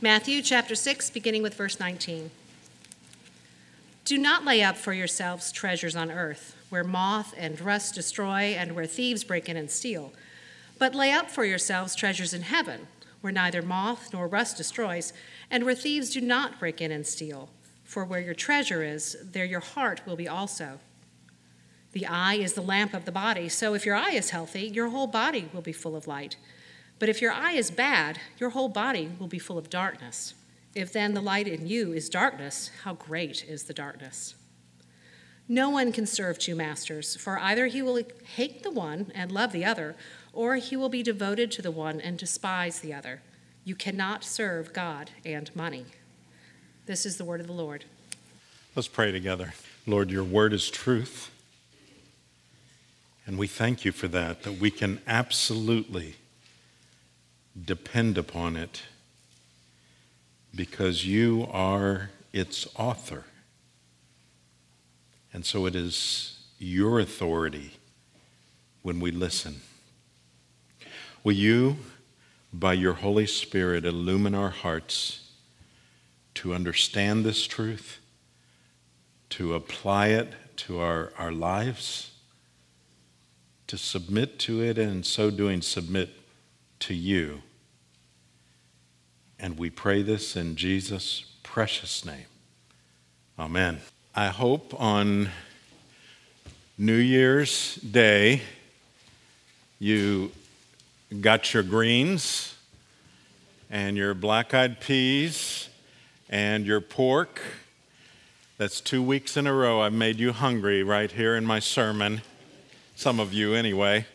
Matthew chapter 6, beginning with verse 19. Do not lay up for yourselves treasures on earth, where moth and rust destroy and where thieves break in and steal. But lay up for yourselves treasures in heaven, where neither moth nor rust destroys, and where thieves do not break in and steal. For where your treasure is, there your heart will be also. The eye is the lamp of the body, so if your eye is healthy, your whole body will be full of light. But if your eye is bad, your whole body will be full of darkness. If then the light in you is darkness, how great is the darkness? No one can serve two masters, for either he will hate the one and love the other, or he will be devoted to the one and despise the other. You cannot serve God and money. This is the word of the Lord. Let's pray together. Lord, your word is truth. And we thank you for that, that we can absolutely depend upon it because you are its author. And so it is your authority when we listen. Will you, by your Holy Spirit, illumine our hearts to understand this truth, to apply it to our, our lives, to submit to it, and in so doing, submit to you? And we pray this in Jesus' precious name. Amen. I hope on New Year's Day you got your greens and your black eyed peas and your pork. That's two weeks in a row I've made you hungry right here in my sermon. Some of you, anyway.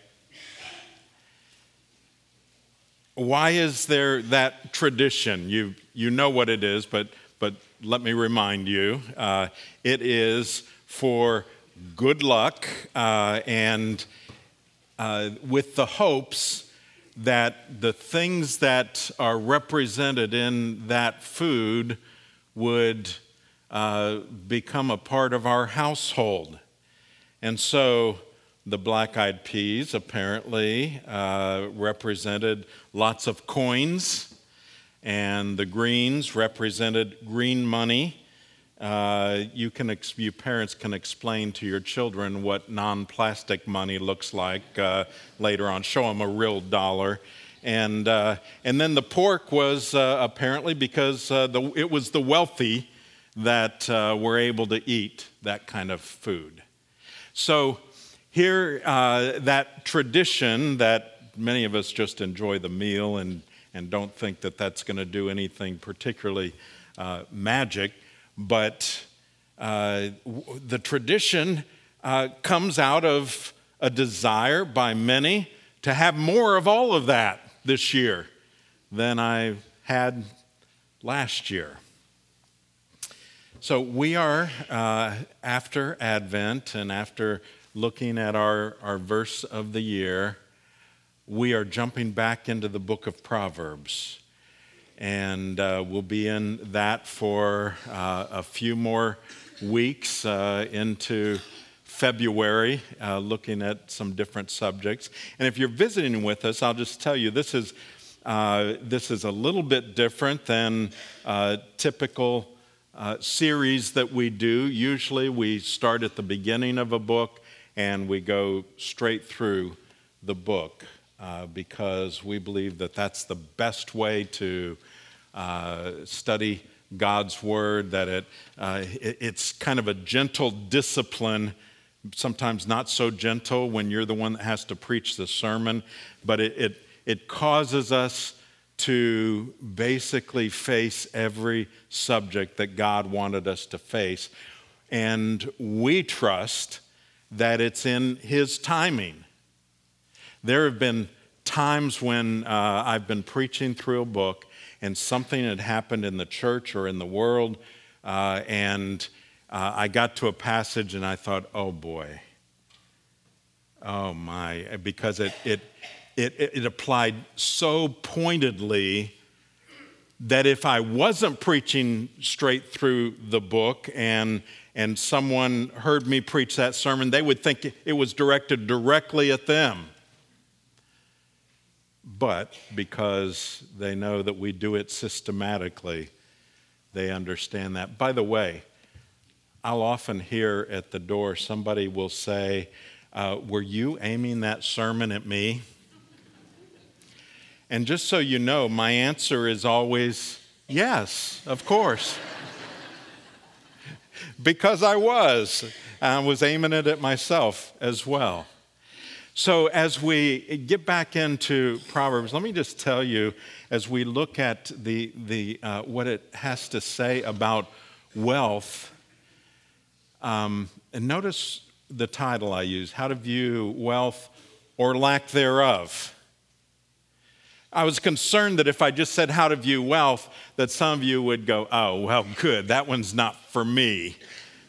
Why is there that tradition? You, you know what it is, but, but let me remind you. Uh, it is for good luck uh, and uh, with the hopes that the things that are represented in that food would uh, become a part of our household. And so, the black eyed peas apparently uh, represented lots of coins, and the greens represented green money. Uh, you, can you parents can explain to your children what non plastic money looks like uh, later on. Show them a real dollar. And, uh, and then the pork was uh, apparently because uh, the, it was the wealthy that were able to eat that kind of food. So, here, uh, that tradition that many of us just enjoy the meal and, and don't think that that's going to do anything particularly uh, magic, but uh, the tradition uh, comes out of a desire by many to have more of all of that this year than I had last year. So we are uh, after Advent and after looking at our, our verse of the year, we are jumping back into the book of Proverbs. And uh, we'll be in that for uh, a few more weeks uh, into February, uh, looking at some different subjects. And if you're visiting with us, I'll just tell you this is, uh, this is a little bit different than uh, typical series that we do. Usually we start at the beginning of a book and we go straight through the book uh, because we believe that that's the best way to uh, study God's Word, that it, uh, it, it's kind of a gentle discipline, sometimes not so gentle when you're the one that has to preach the sermon, but it, it, it causes us to basically face every subject that God wanted us to face. And we trust that it's in His timing. There have been times when uh, I've been preaching through a book and something had happened in the church or in the world, uh, and uh, I got to a passage and I thought, oh boy, oh my, because it, it, it, it applied so pointedly that if I wasn't preaching straight through the book and and someone heard me preach that sermon, they would think it was directed directly at them. but because they know that we do it systematically, they understand that. By the way, I'll often hear at the door somebody will say, uh, Were you aiming that sermon at me? And just so you know, my answer is always yes, of course. because I was. I was aiming it at myself as well. So, as we get back into Proverbs, let me just tell you, as we look at the, the, uh, what it has to say about wealth, um, and notice the title I use How to View Wealth or Lack Thereof. I was concerned that if I just said how to view wealth, that some of you would go, oh, well, good, that one's not for me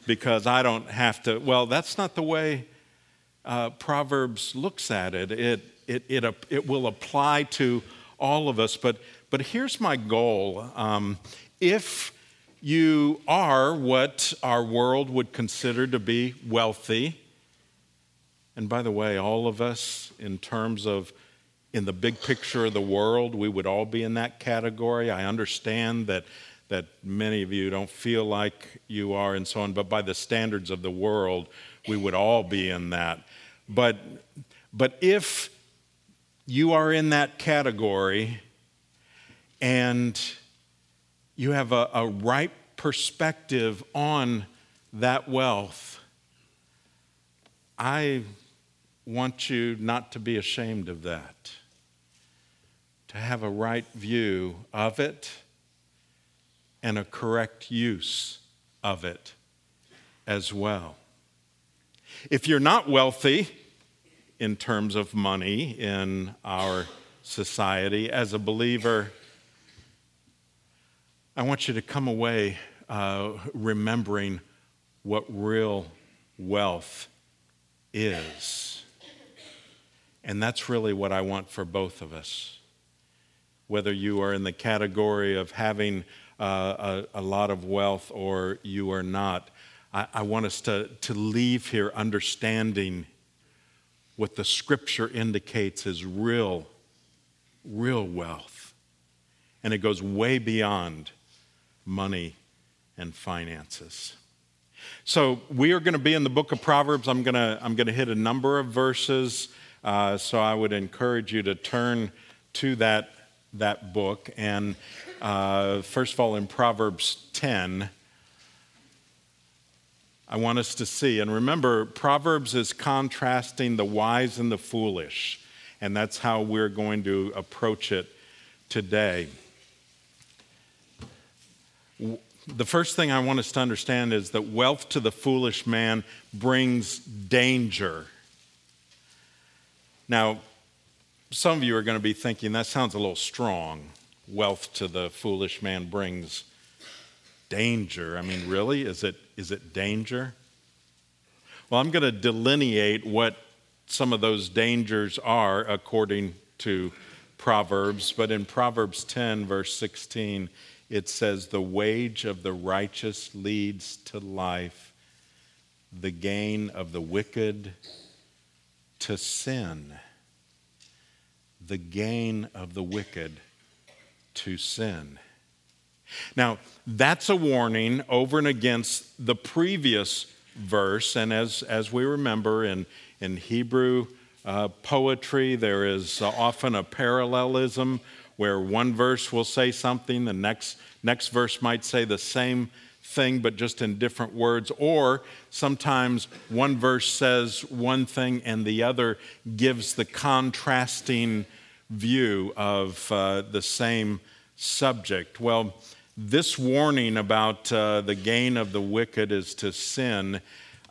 because I don't have to. Well, that's not the way uh, Proverbs looks at it. It, it, it, it will apply to all of us. But, but here's my goal. Um, if you are what our world would consider to be wealthy, and by the way, all of us, in terms of in the big picture of the world, we would all be in that category. I understand that, that many of you don't feel like you are and so on, but by the standards of the world, we would all be in that. But, but if you are in that category and you have a, a right perspective on that wealth, I want you not to be ashamed of that, to have a right view of it and a correct use of it as well. If you're not wealthy in terms of money in our society, as a believer, I want you to come away uh, remembering what real wealth is. And that's really what I want for both of us. Whether you are in the category of having uh, a, a lot of wealth or you are not, I, I want us to, to leave here understanding what the scripture indicates is real, real wealth. And it goes way beyond money and finances. So we are going to be in the book of Proverbs. I'm going to, I'm going to hit a number of verses. Uh, so I would encourage you to turn to that, that book. And uh, first of all, in Proverbs 10, I want us to see. And remember, Proverbs is contrasting the wise and the foolish, and that's how we're going to approach it today. The first thing I want us to understand is that wealth to the foolish man brings danger. Now, some of you are going to be thinking that sounds a little strong. Wealth to the foolish man brings danger. I mean, really? Is it, is it danger? Well, I'm going to delineate what some of those dangers are according to Proverbs. But in Proverbs 10, verse 16, it says, The wage of the righteous leads to life, the gain of the wicked to sin. The gain of the wicked to sin. Now, that's a warning over and against the previous verse. And as, as we remember in, in Hebrew uh, poetry, there is often a parallelism where one verse will say something, the next, next verse might say the same thing, but just in different words. Or sometimes one verse says one thing and the other gives the contrasting view of uh, the same subject. Well, this warning about uh, the gain of the wicked is to sin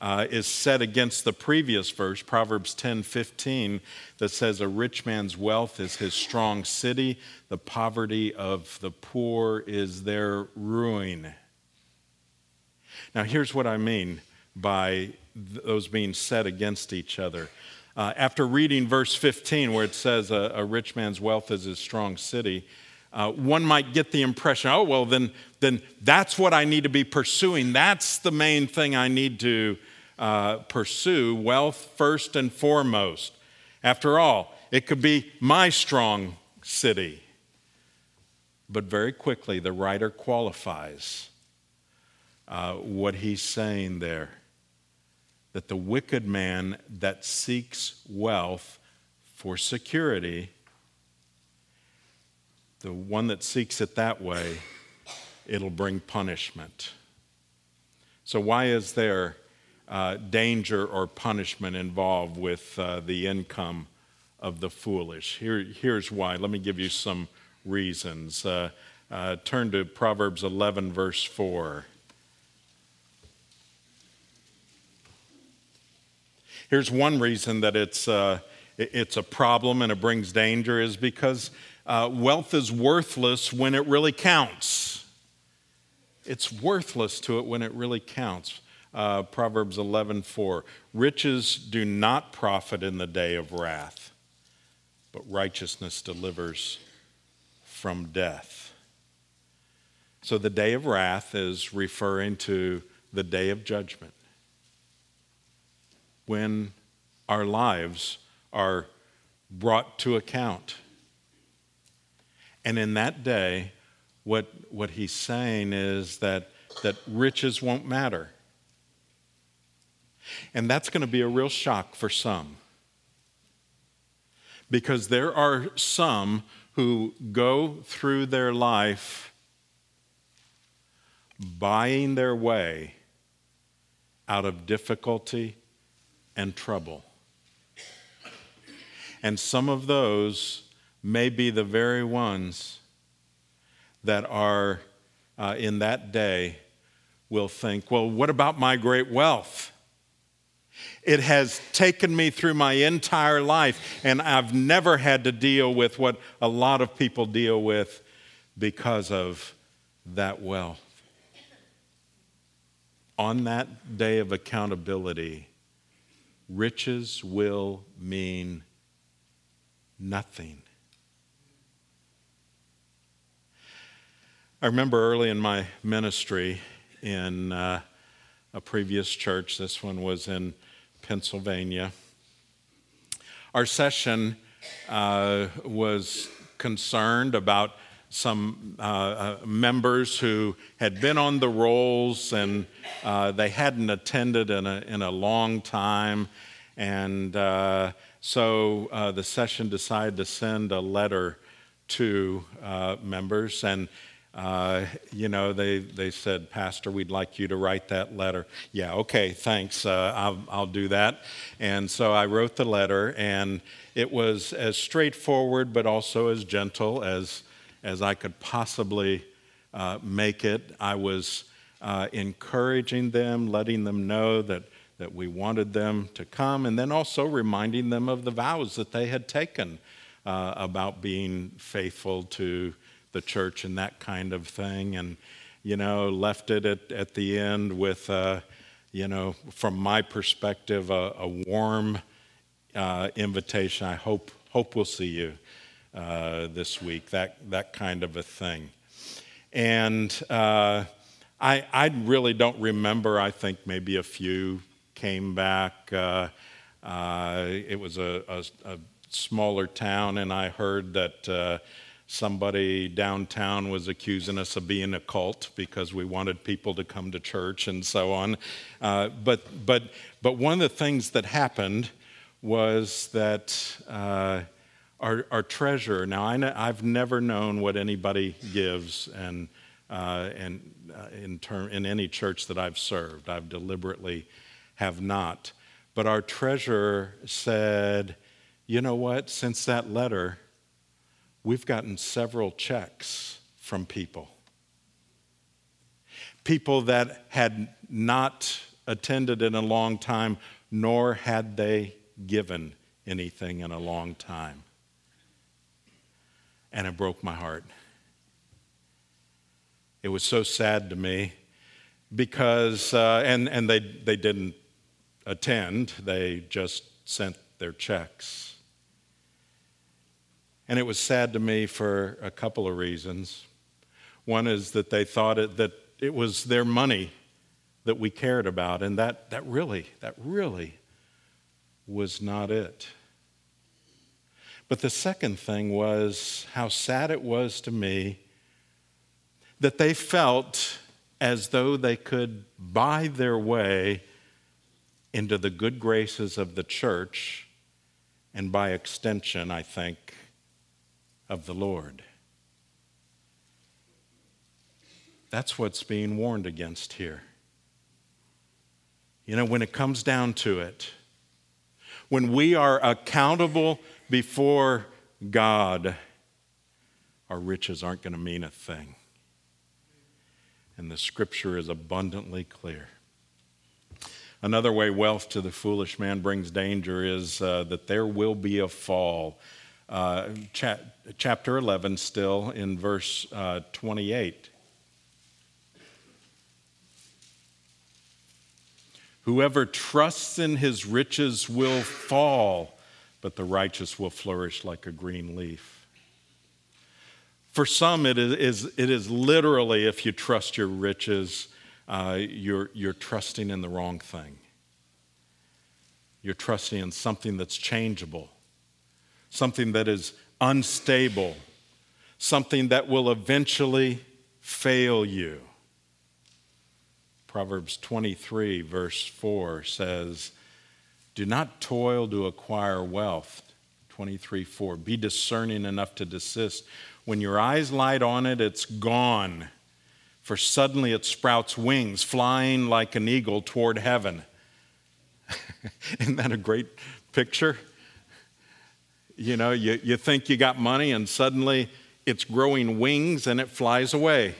uh, is set against the previous verse, Proverbs 10 15, that says, A rich man's wealth is his strong city, the poverty of the poor is their ruin. Now, here's what I mean by those being set against each other. Uh, after reading verse 15, where it says, a, a rich man's wealth is his strong city, uh, one might get the impression, oh, well, then, then that's what I need to be pursuing. That's the main thing I need to uh, pursue wealth first and foremost. After all, it could be my strong city. But very quickly, the writer qualifies uh, what he's saying there that the wicked man that seeks wealth for security, the one that seeks it that way, it'll bring punishment. So, why is there uh, danger or punishment involved with uh, the income of the foolish? Here, here's why. Let me give you some reasons. Uh, uh turn to Proverbs 11, verse 4. Here's one reason that it's, uh, it's a problem and it brings danger is because uh, wealth is worthless when it really counts. It's worthless to it when it really counts. Uh, Proverbs 11:4. Riches do not profit in the day of wrath, but righteousness delivers from death. So the day of wrath is referring to the day of judgment when our lives are brought to account. And in that day, what, what he's saying is that, that riches won't matter. And that's going to be a real shock for some. Because there are some who go through their life buying their way out of difficulty and trouble. And some of those may be the very ones that are uh, in that day will think, well, what about my great wealth? It has taken me through my entire life, and I've never had to deal with what a lot of people deal with because of that wealth. On that day of accountability, riches will mean nothing. I remember early in my ministry in uh, a previous church, this one was in Pennsylvania. Our session uh, was concerned about some uh, uh, members who had been on the rolls and uh, they hadn't attended in a, in a long time. And uh, so uh, the session decided to send a letter to uh, members. And, you know, they, they said, Pastor, we'd like you to write that letter. Yeah, okay, thanks. I'll, I'll do that. And so I wrote the letter, and it was as straightforward but also as gentle as as I could possibly uh, make it. I was uh, encouraging them, letting them know that, that we wanted them to come, and then also reminding them of the vows that they had taken uh, about being faithful to the church and that kind of thing. And, you know, left it at, at the end with, uh, you know, from my perspective, a, a warm uh, invitation. I hope, hope we'll see you uh, this week, that, that kind of a thing. And uh, I, I really don't remember, I think maybe a few came back. Uh, uh it was a, a, a, smaller town, and I heard that uh, somebody downtown was accusing us of being a cult because we wanted people to come to church and so on. Uh, but, but, but one of the things that happened was that uh, our, our treasure. Now, I have never known what anybody gives and, uh, and uh, in, term, in any church that I've served. I've deliberately have not. But our treasurer said, you know what? Since that letter, we've gotten several checks from people. People that had not attended in a long time, nor had they given anything in a long time and it broke my heart. It was so sad to me because, uh, and, and they, they didn't attend, they just sent their checks. And it was sad to me for a couple of reasons. One is that they thought it, that it was their money that we cared about, and that, that really, that really was not it. But the second thing was how sad it was to me that they felt as though they could buy their way into the good graces of the church and by extension, I think, of the Lord. That's what's being warned against here. You know, when it comes down to it, when we are accountable before God, our riches aren't going to mean a thing. And the scripture is abundantly clear. Another way wealth to the foolish man brings danger is uh, that there will be a fall. Uh, cha- chapter 11, still in verse uh, 28. Whoever trusts in his riches will fall, but the righteous will flourish like a green leaf. For some, it is, it is literally if you trust your riches, uh, you're, you're trusting in the wrong thing. You're trusting in something that's changeable, something that is unstable, something that will eventually fail you. Proverbs 23, verse 4 says, Do not toil to acquire wealth. 23, 4. Be discerning enough to desist. When your eyes light on it, it's gone for suddenly it sprouts wings, flying like an eagle toward heaven. Isn't that a great picture? You know, you, you think you got money, and suddenly it's growing wings and it flies away.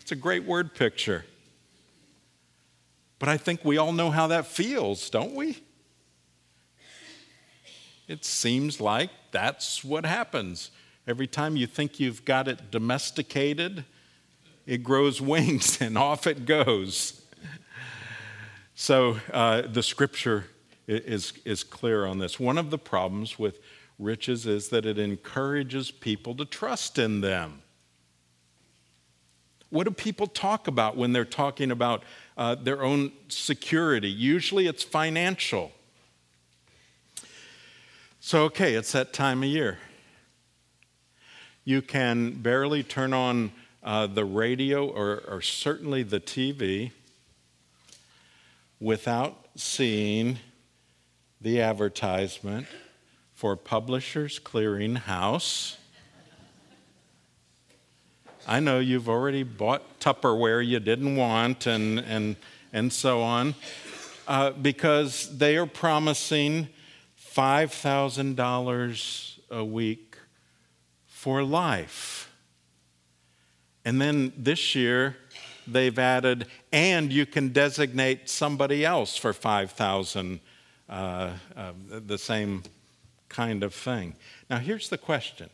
It's a great word picture. But I think we all know how that feels, don't we? It seems like that's what happens. Every time you think you've got it domesticated, it grows wings and off it goes. So uh, the scripture is, is clear on this. One of the problems with riches is that it encourages people to trust in them. What do people talk about when they're talking about uh, their own security? Usually it's financial. So, okay, it's that time of year. You can barely turn on uh, the radio or, or certainly the TV without seeing the advertisement for Publishers Clearing House. I know you've already bought Tupperware you didn't want and, and, and so on, uh, because they are promising $5,000 a week for life. And then this year, they've added, and you can designate somebody else for 5,000, uh, uh, the same kind of thing. Now, here's the question.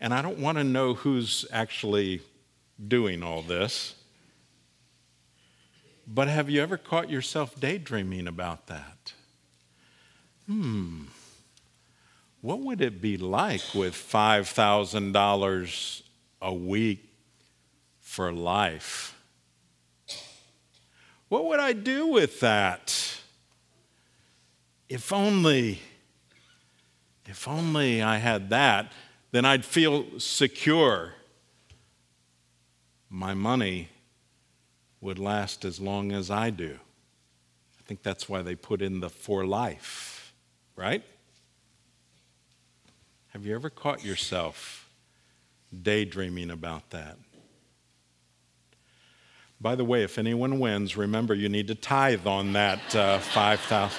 And I don't want to know who's actually doing all this. But have you ever caught yourself daydreaming about that? Hmm what would it be like with $5,000 a week for life? What would I do with that? If only, if only I had that, then I'd feel secure. My money would last as long as I do. I think that's why they put in the for life, right? Have you ever caught yourself daydreaming about that? By the way, if anyone wins, remember you need to tithe on that uh, 5,000.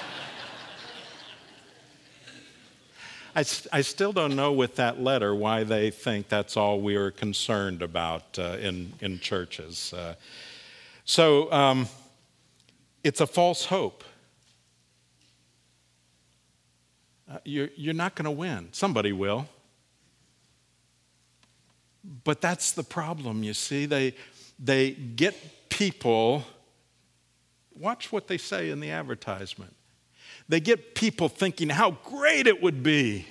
I, I still don't know with that letter why they think that's all we are concerned about uh, in, in churches. Uh, so um, it's a false hope. uh, you're, you're not going to win. Somebody will. But that's the problem, you see. They, they get people, watch what they say in the advertisement. They get people thinking how great it would be.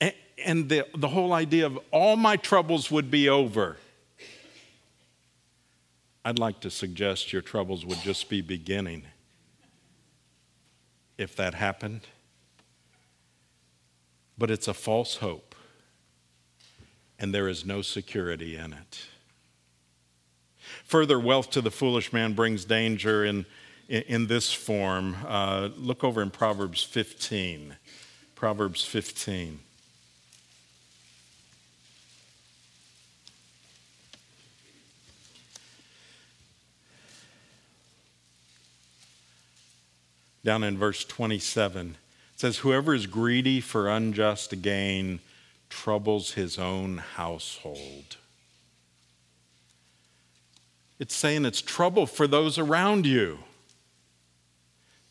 And, and the, the whole idea of all my troubles would be over. I'd like to suggest your troubles would just be beginning if that happened. But it's a false hope, and there is no security in it. Further, wealth to the foolish man brings danger in, in, in this form. Uh, look over in Proverbs 15. Proverbs 15. Down in verse 27, it says, Whoever is greedy for unjust gain troubles his own household. It's saying it's trouble for those around you.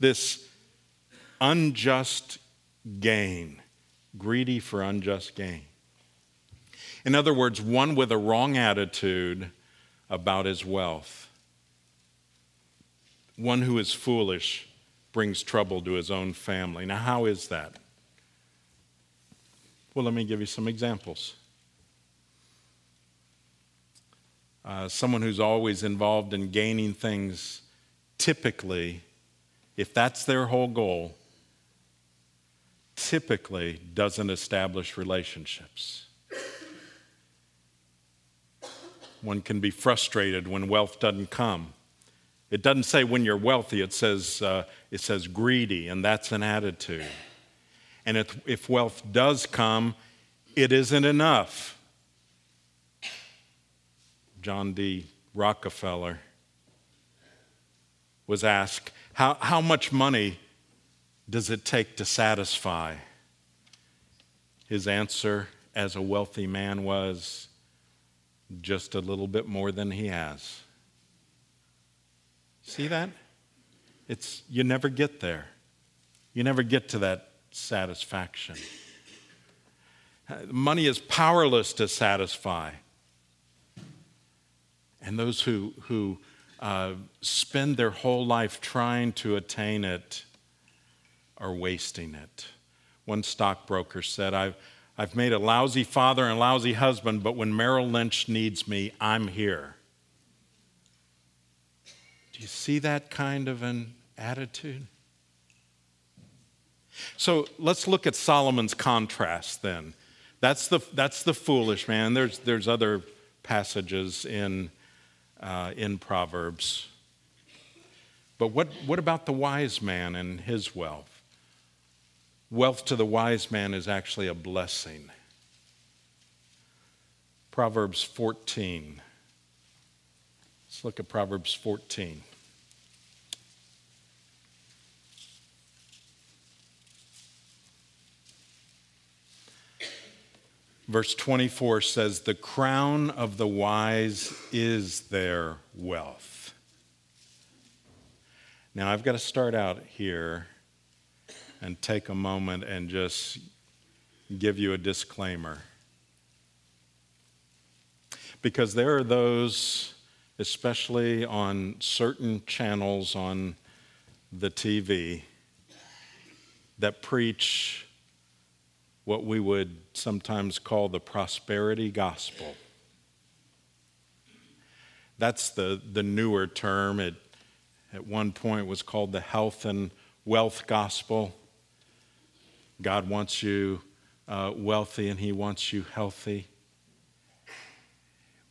This unjust gain, greedy for unjust gain. In other words, one with a wrong attitude about his wealth, one who is foolish brings trouble to his own family. Now, how is that? Well, let me give you some examples. Uh, someone who's always involved in gaining things, typically, if that's their whole goal, typically doesn't establish relationships. One can be frustrated when wealth doesn't come. It doesn't say when you're wealthy, it says, uh, it says greedy, and that's an attitude. And if, if wealth does come, it isn't enough. John D. Rockefeller was asked, How, how much money does it take to satisfy? His answer as a wealthy man was, Just a little bit more than he has. See that? It's you never get there. You never get to that satisfaction. Money is powerless to satisfy. And those who, who uh, spend their whole life trying to attain it are wasting it. One stockbroker said, I've, I've made a lousy father and lousy husband, but when Merrill Lynch needs me, I'm here Do you see that kind of an attitude? So let's look at Solomon's contrast then. That's the, that's the foolish man. There's, there's other passages in, uh, in Proverbs. But what, what about the wise man and his wealth? Wealth to the wise man is actually a blessing. Proverbs 14. Let's look at Proverbs 14. Verse 24 says, The crown of the wise is their wealth. Now, I've got to start out here and take a moment and just give you a disclaimer. Because there are those, especially on certain channels on the TV, that preach what we would sometimes call the prosperity gospel. That's the, the newer term. It at one point was called the health and wealth gospel. God wants you uh, wealthy and He wants you healthy.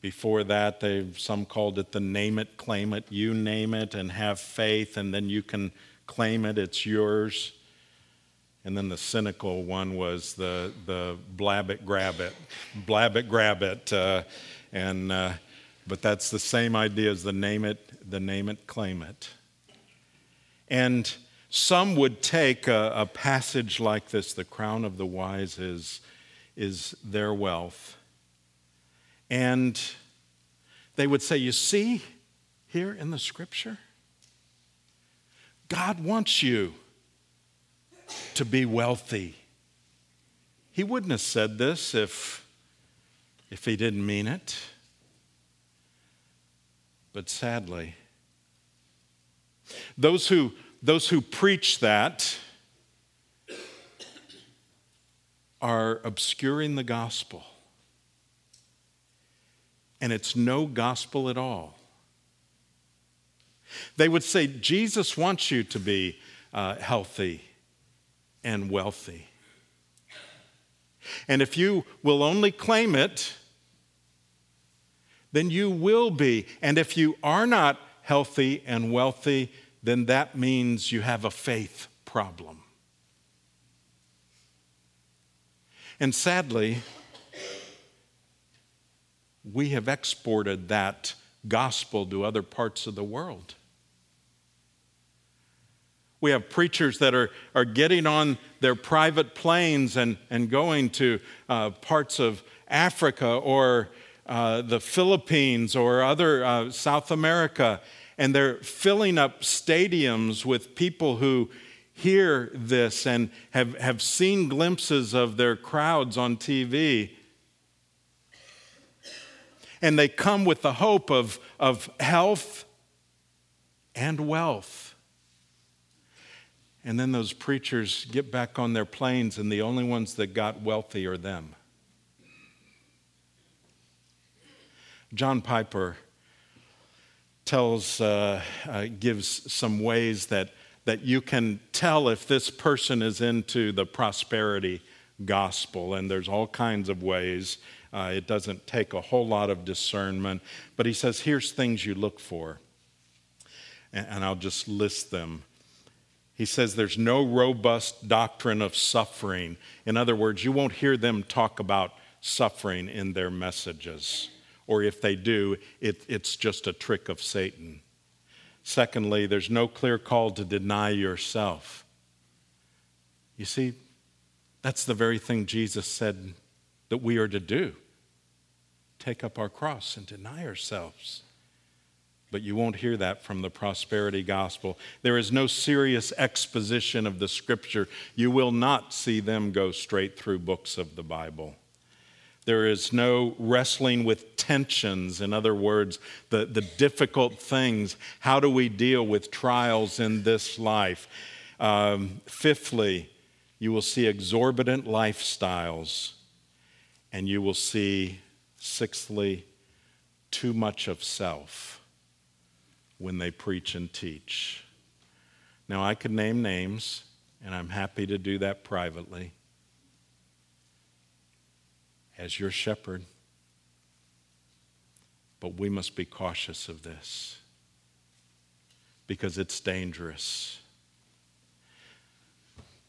Before that, they some called it the name it, claim it. You name it and have faith, and then you can claim it. It's yours. And then the cynical one was the, the blab it, grab it, blab it, grab it. Uh, and, uh, but that's the same idea as the name it, the name it, claim it. And some would take a, a passage like this the crown of the wise is, is their wealth. And they would say, You see, here in the scripture, God wants you to be wealthy. He wouldn't have said this if, if he didn't mean it. But sadly, those who, those who preach that are obscuring the gospel. And it's no gospel at all. They would say, Jesus wants you to be uh, healthy and wealthy. And if you will only claim it, then you will be. And if you are not healthy and wealthy, then that means you have a faith problem. And sadly, we have exported that gospel to other parts of the world. We have preachers that are, are getting on their private planes and, and going to uh, parts of Africa or uh, the Philippines or other uh, South America, and they're filling up stadiums with people who hear this and have, have seen glimpses of their crowds on TV. And they come with the hope of, of health and wealth. And then those preachers get back on their planes, and the only ones that got wealthy are them. John Piper tells, uh, uh, gives some ways that, that you can tell if this person is into the prosperity gospel, and there's all kinds of ways. Uh, it doesn't take a whole lot of discernment, but he says, here's things you look for. And, and I'll just list them. He says there's no robust doctrine of suffering. In other words, you won't hear them talk about suffering in their messages. Or if they do, it, it's just a trick of Satan. Secondly, there's no clear call to deny yourself. You see, that's the very thing Jesus said that we are to do take up our cross and deny ourselves but you won't hear that from the prosperity gospel. There is no serious exposition of the scripture. You will not see them go straight through books of the Bible. There is no wrestling with tensions. In other words, the, the difficult things. How do we deal with trials in this life? Um, fifthly, you will see exorbitant lifestyles. And you will see, sixthly, too much of self when they preach and teach. Now, I could name names, and I'm happy to do that privately as your shepherd. But we must be cautious of this because it's dangerous.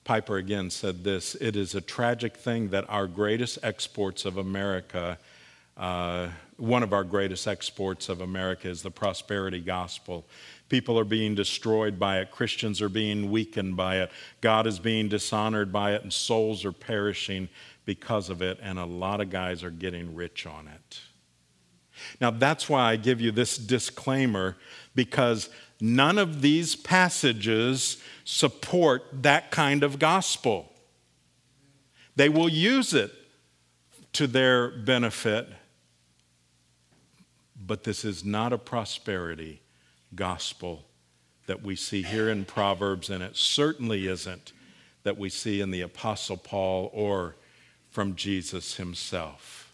Piper again said this It is a tragic thing that our greatest exports of America uh, one of our greatest exports of America is the prosperity gospel. People are being destroyed by it, Christians are being weakened by it, God is being dishonored by it, and souls are perishing because of it, and a lot of guys are getting rich on it. Now, that's why I give you this disclaimer because none of these passages support that kind of gospel. They will use it to their benefit but this is not a prosperity gospel that we see here in Proverbs, and it certainly isn't that we see in the Apostle Paul or from Jesus himself.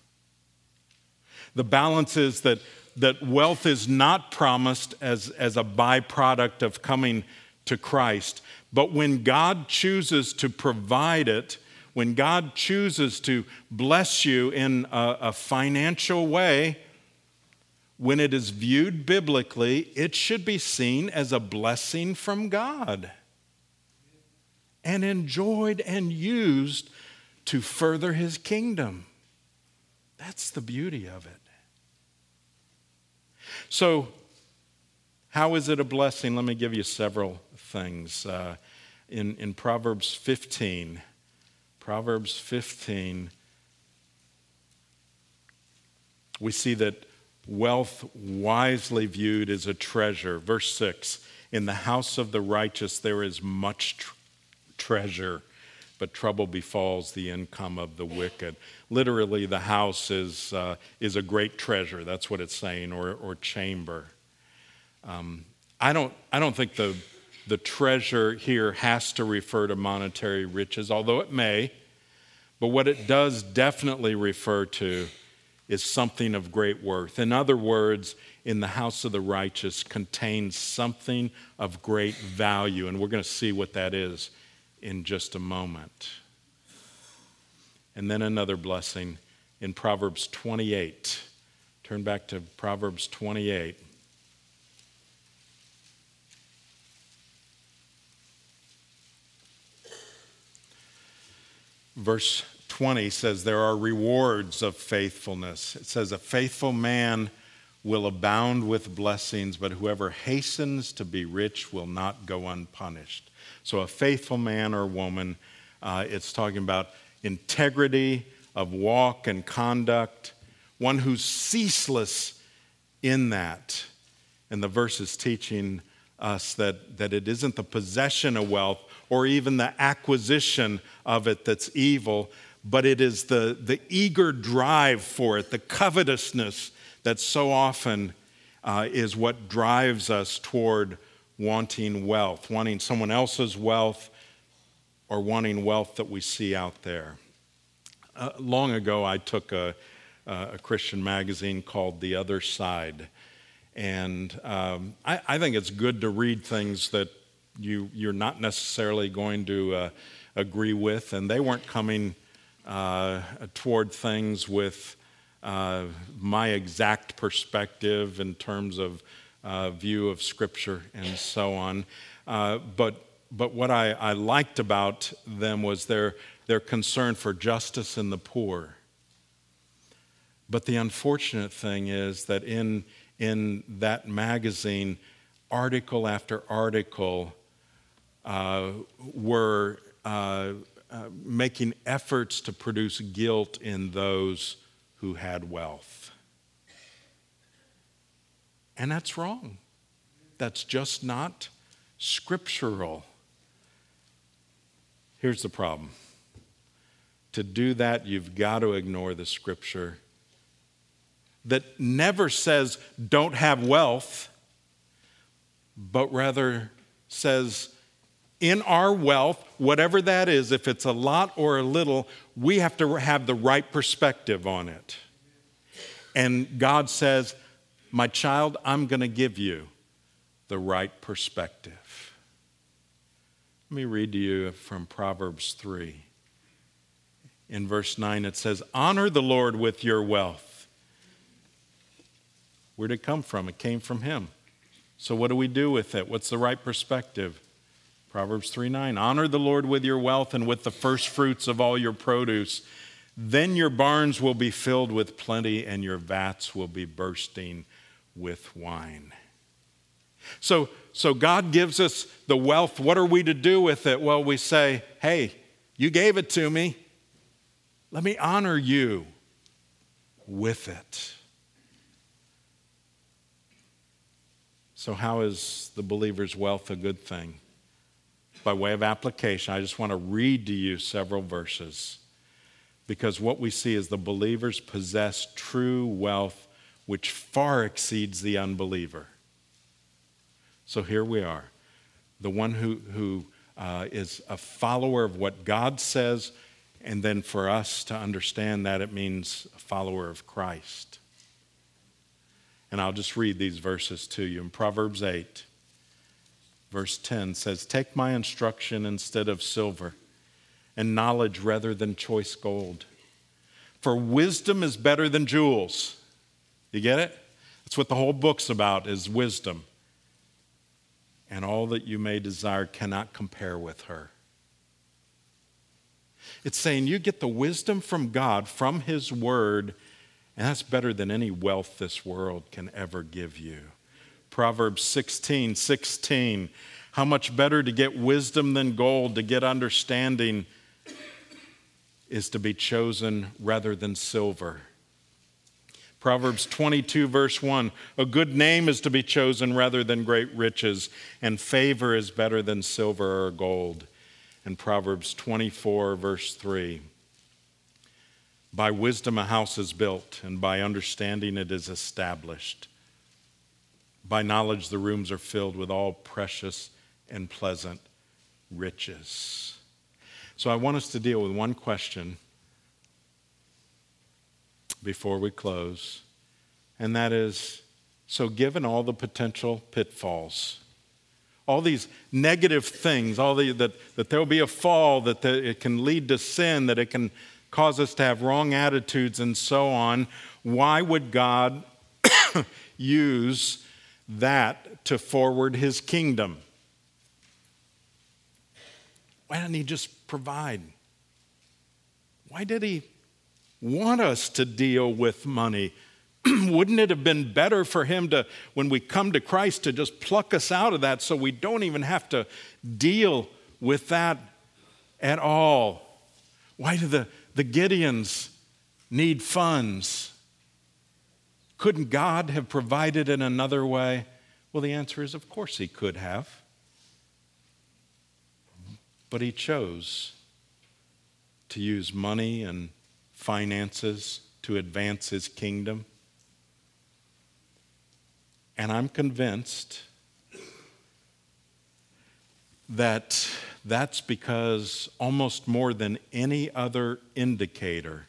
The balance is that, that wealth is not promised as, as a byproduct of coming to Christ, but when God chooses to provide it, when God chooses to bless you in a, a financial way, when it is viewed biblically, it should be seen as a blessing from God and enjoyed and used to further his kingdom. That's the beauty of it. So, how is it a blessing? Let me give you several things. Uh, in, in Proverbs 15, Proverbs 15, we see that Wealth wisely viewed is a treasure. Verse 6 In the house of the righteous there is much tr- treasure, but trouble befalls the income of the wicked. Literally, the house is, uh, is a great treasure. That's what it's saying, or, or chamber. Um, I, don't, I don't think the, the treasure here has to refer to monetary riches, although it may. But what it does definitely refer to is something of great worth. In other words, in the house of the righteous contains something of great value, and we're going to see what that is in just a moment. And then another blessing in Proverbs 28. Turn back to Proverbs 28. Verse 20 says, There are rewards of faithfulness. It says, A faithful man will abound with blessings, but whoever hastens to be rich will not go unpunished. So, a faithful man or woman, uh, it's talking about integrity of walk and conduct, one who's ceaseless in that. And the verse is teaching us that, that it isn't the possession of wealth or even the acquisition of it that's evil, but it is the, the eager drive for it, the covetousness that so often uh, is what drives us toward wanting wealth, wanting someone else's wealth or wanting wealth that we see out there. Uh, long ago, I took a, a, Christian magazine called The Other Side. And um, I, I, think it's good to read things that you, you're not necessarily going to uh, agree with. And they weren't coming uh, toward things with uh, my exact perspective in terms of uh, view of Scripture and so on. Uh, but, but what I, I liked about them was their, their concern for justice in the poor. But the unfortunate thing is that in, in that magazine, article after article uh, were uh, uh, making efforts to produce guilt in those who had wealth. And that's wrong. That's just not scriptural. Here's the problem to do that, you've got to ignore the scripture that never says don't have wealth, but rather says in our wealth, whatever that is, if it's a lot or a little, we have to have the right perspective on it. And God says, My child, I'm going to give you the right perspective. Let me read to you from Proverbs 3. In verse 9, it says, Honor the Lord with your wealth. Where'd it come from? It came from Him. So, what do we do with it? What's the right perspective? Proverbs 3 9. Honor the Lord with your wealth and with the first fruits of all your produce. Then your barns will be filled with plenty and your vats will be bursting with wine. So, so God gives us the wealth. What are we to do with it? Well, we say, hey, you gave it to me. Let me honor you with it. So, how is the believer's wealth a good thing? By way of application, I just want to read to you several verses because what we see is the believers possess true wealth which far exceeds the unbeliever. So here we are. The one who, who uh, is a follower of what God says, and then for us to understand that it means a follower of Christ. And I'll just read these verses to you. In Proverbs 8, verse 10 says, Take my instruction instead of silver, and knowledge rather than choice gold. For wisdom is better than jewels. You get it? That's what the whole book's about is wisdom. And all that you may desire cannot compare with her. It's saying you get the wisdom from God, from His Word, and that's better than any wealth this world can ever give you. Proverbs 16 16. How much better to get wisdom than gold, to get understanding is to be chosen rather than silver. Proverbs 22, verse 1 A good name is to be chosen rather than great riches, and favor is better than silver or gold. And Proverbs 24, verse 3 By wisdom a house is built, and by understanding it is established. By knowledge, the rooms are filled with all precious and pleasant riches. So I want us to deal with one question before we close, and that is so, given all the potential pitfalls, all these negative things, all the, that, that there'll be a fall, that the, it can lead to sin, that it can cause us to have wrong attitudes, and so on, why would God use that to forward his kingdom? Why didn't he just provide? Why did he want us to deal with money? Wouldn't it have been better for him to, when we come to Christ, to just pluck us out of that so we don't even have to deal with that at all? Why do the, the Gideons need funds? Couldn't God have provided in another way? Well, the answer is of course he could have. But he chose to use money and finances to advance his kingdom. And I'm convinced that that's because almost more than any other indicator,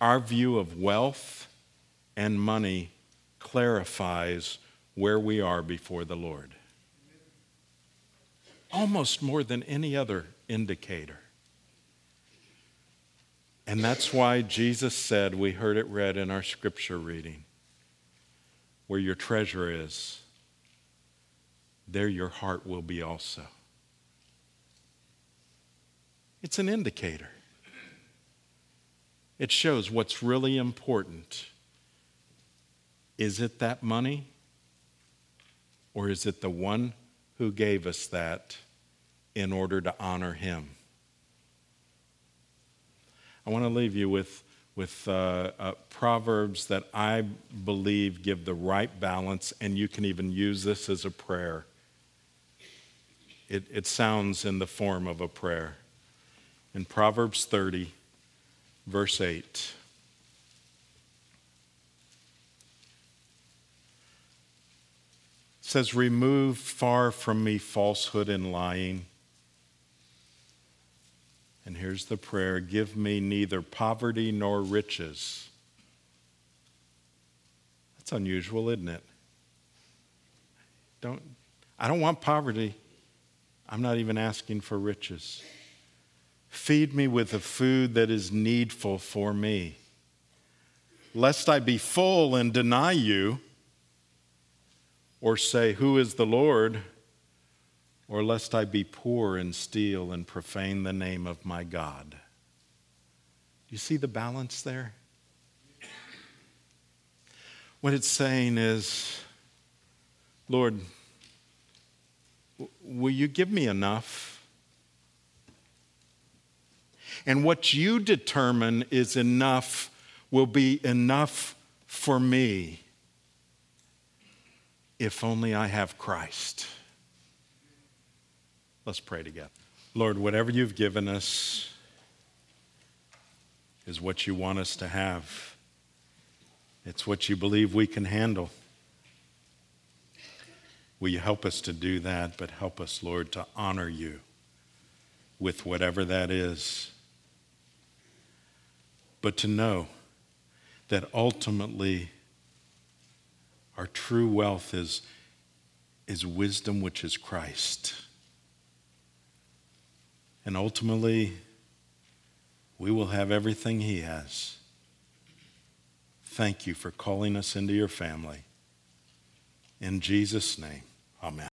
our view of wealth and money clarifies where we are before the Lord. Almost more than any other indicator. And that's why Jesus said, we heard it read in our scripture reading, where your treasure is, there your heart will be also. It's an indicator. It shows what's really important. Is it that money? Or is it the one who gave us that in order to honor him? I want to leave you with, with uh, uh, proverbs that I believe give the right balance, and you can even use this as a prayer. It, it sounds in the form of a prayer. In Proverbs 30, verse 8. Says, Remove far from me falsehood and lying. And here's the prayer Give me neither poverty nor riches. That's unusual, isn't it? Don't, I don't want poverty. I'm not even asking for riches. Feed me with the food that is needful for me, lest I be full and deny you or say, Who is the Lord? Or lest I be poor and steal and profane the name of my God. Do you see the balance there? What it's saying is, Lord, will you give me enough? And what you determine is enough will be enough for me if only I have Christ. Let's pray together. Lord, whatever you've given us is what you want us to have. It's what you believe we can handle. Will you help us to do that, but help us, Lord, to honor you with whatever that is. But to know that ultimately our true wealth is, is wisdom, which is Christ. And ultimately, we will have everything He has. Thank you for calling us into your family. In Jesus' name, amen.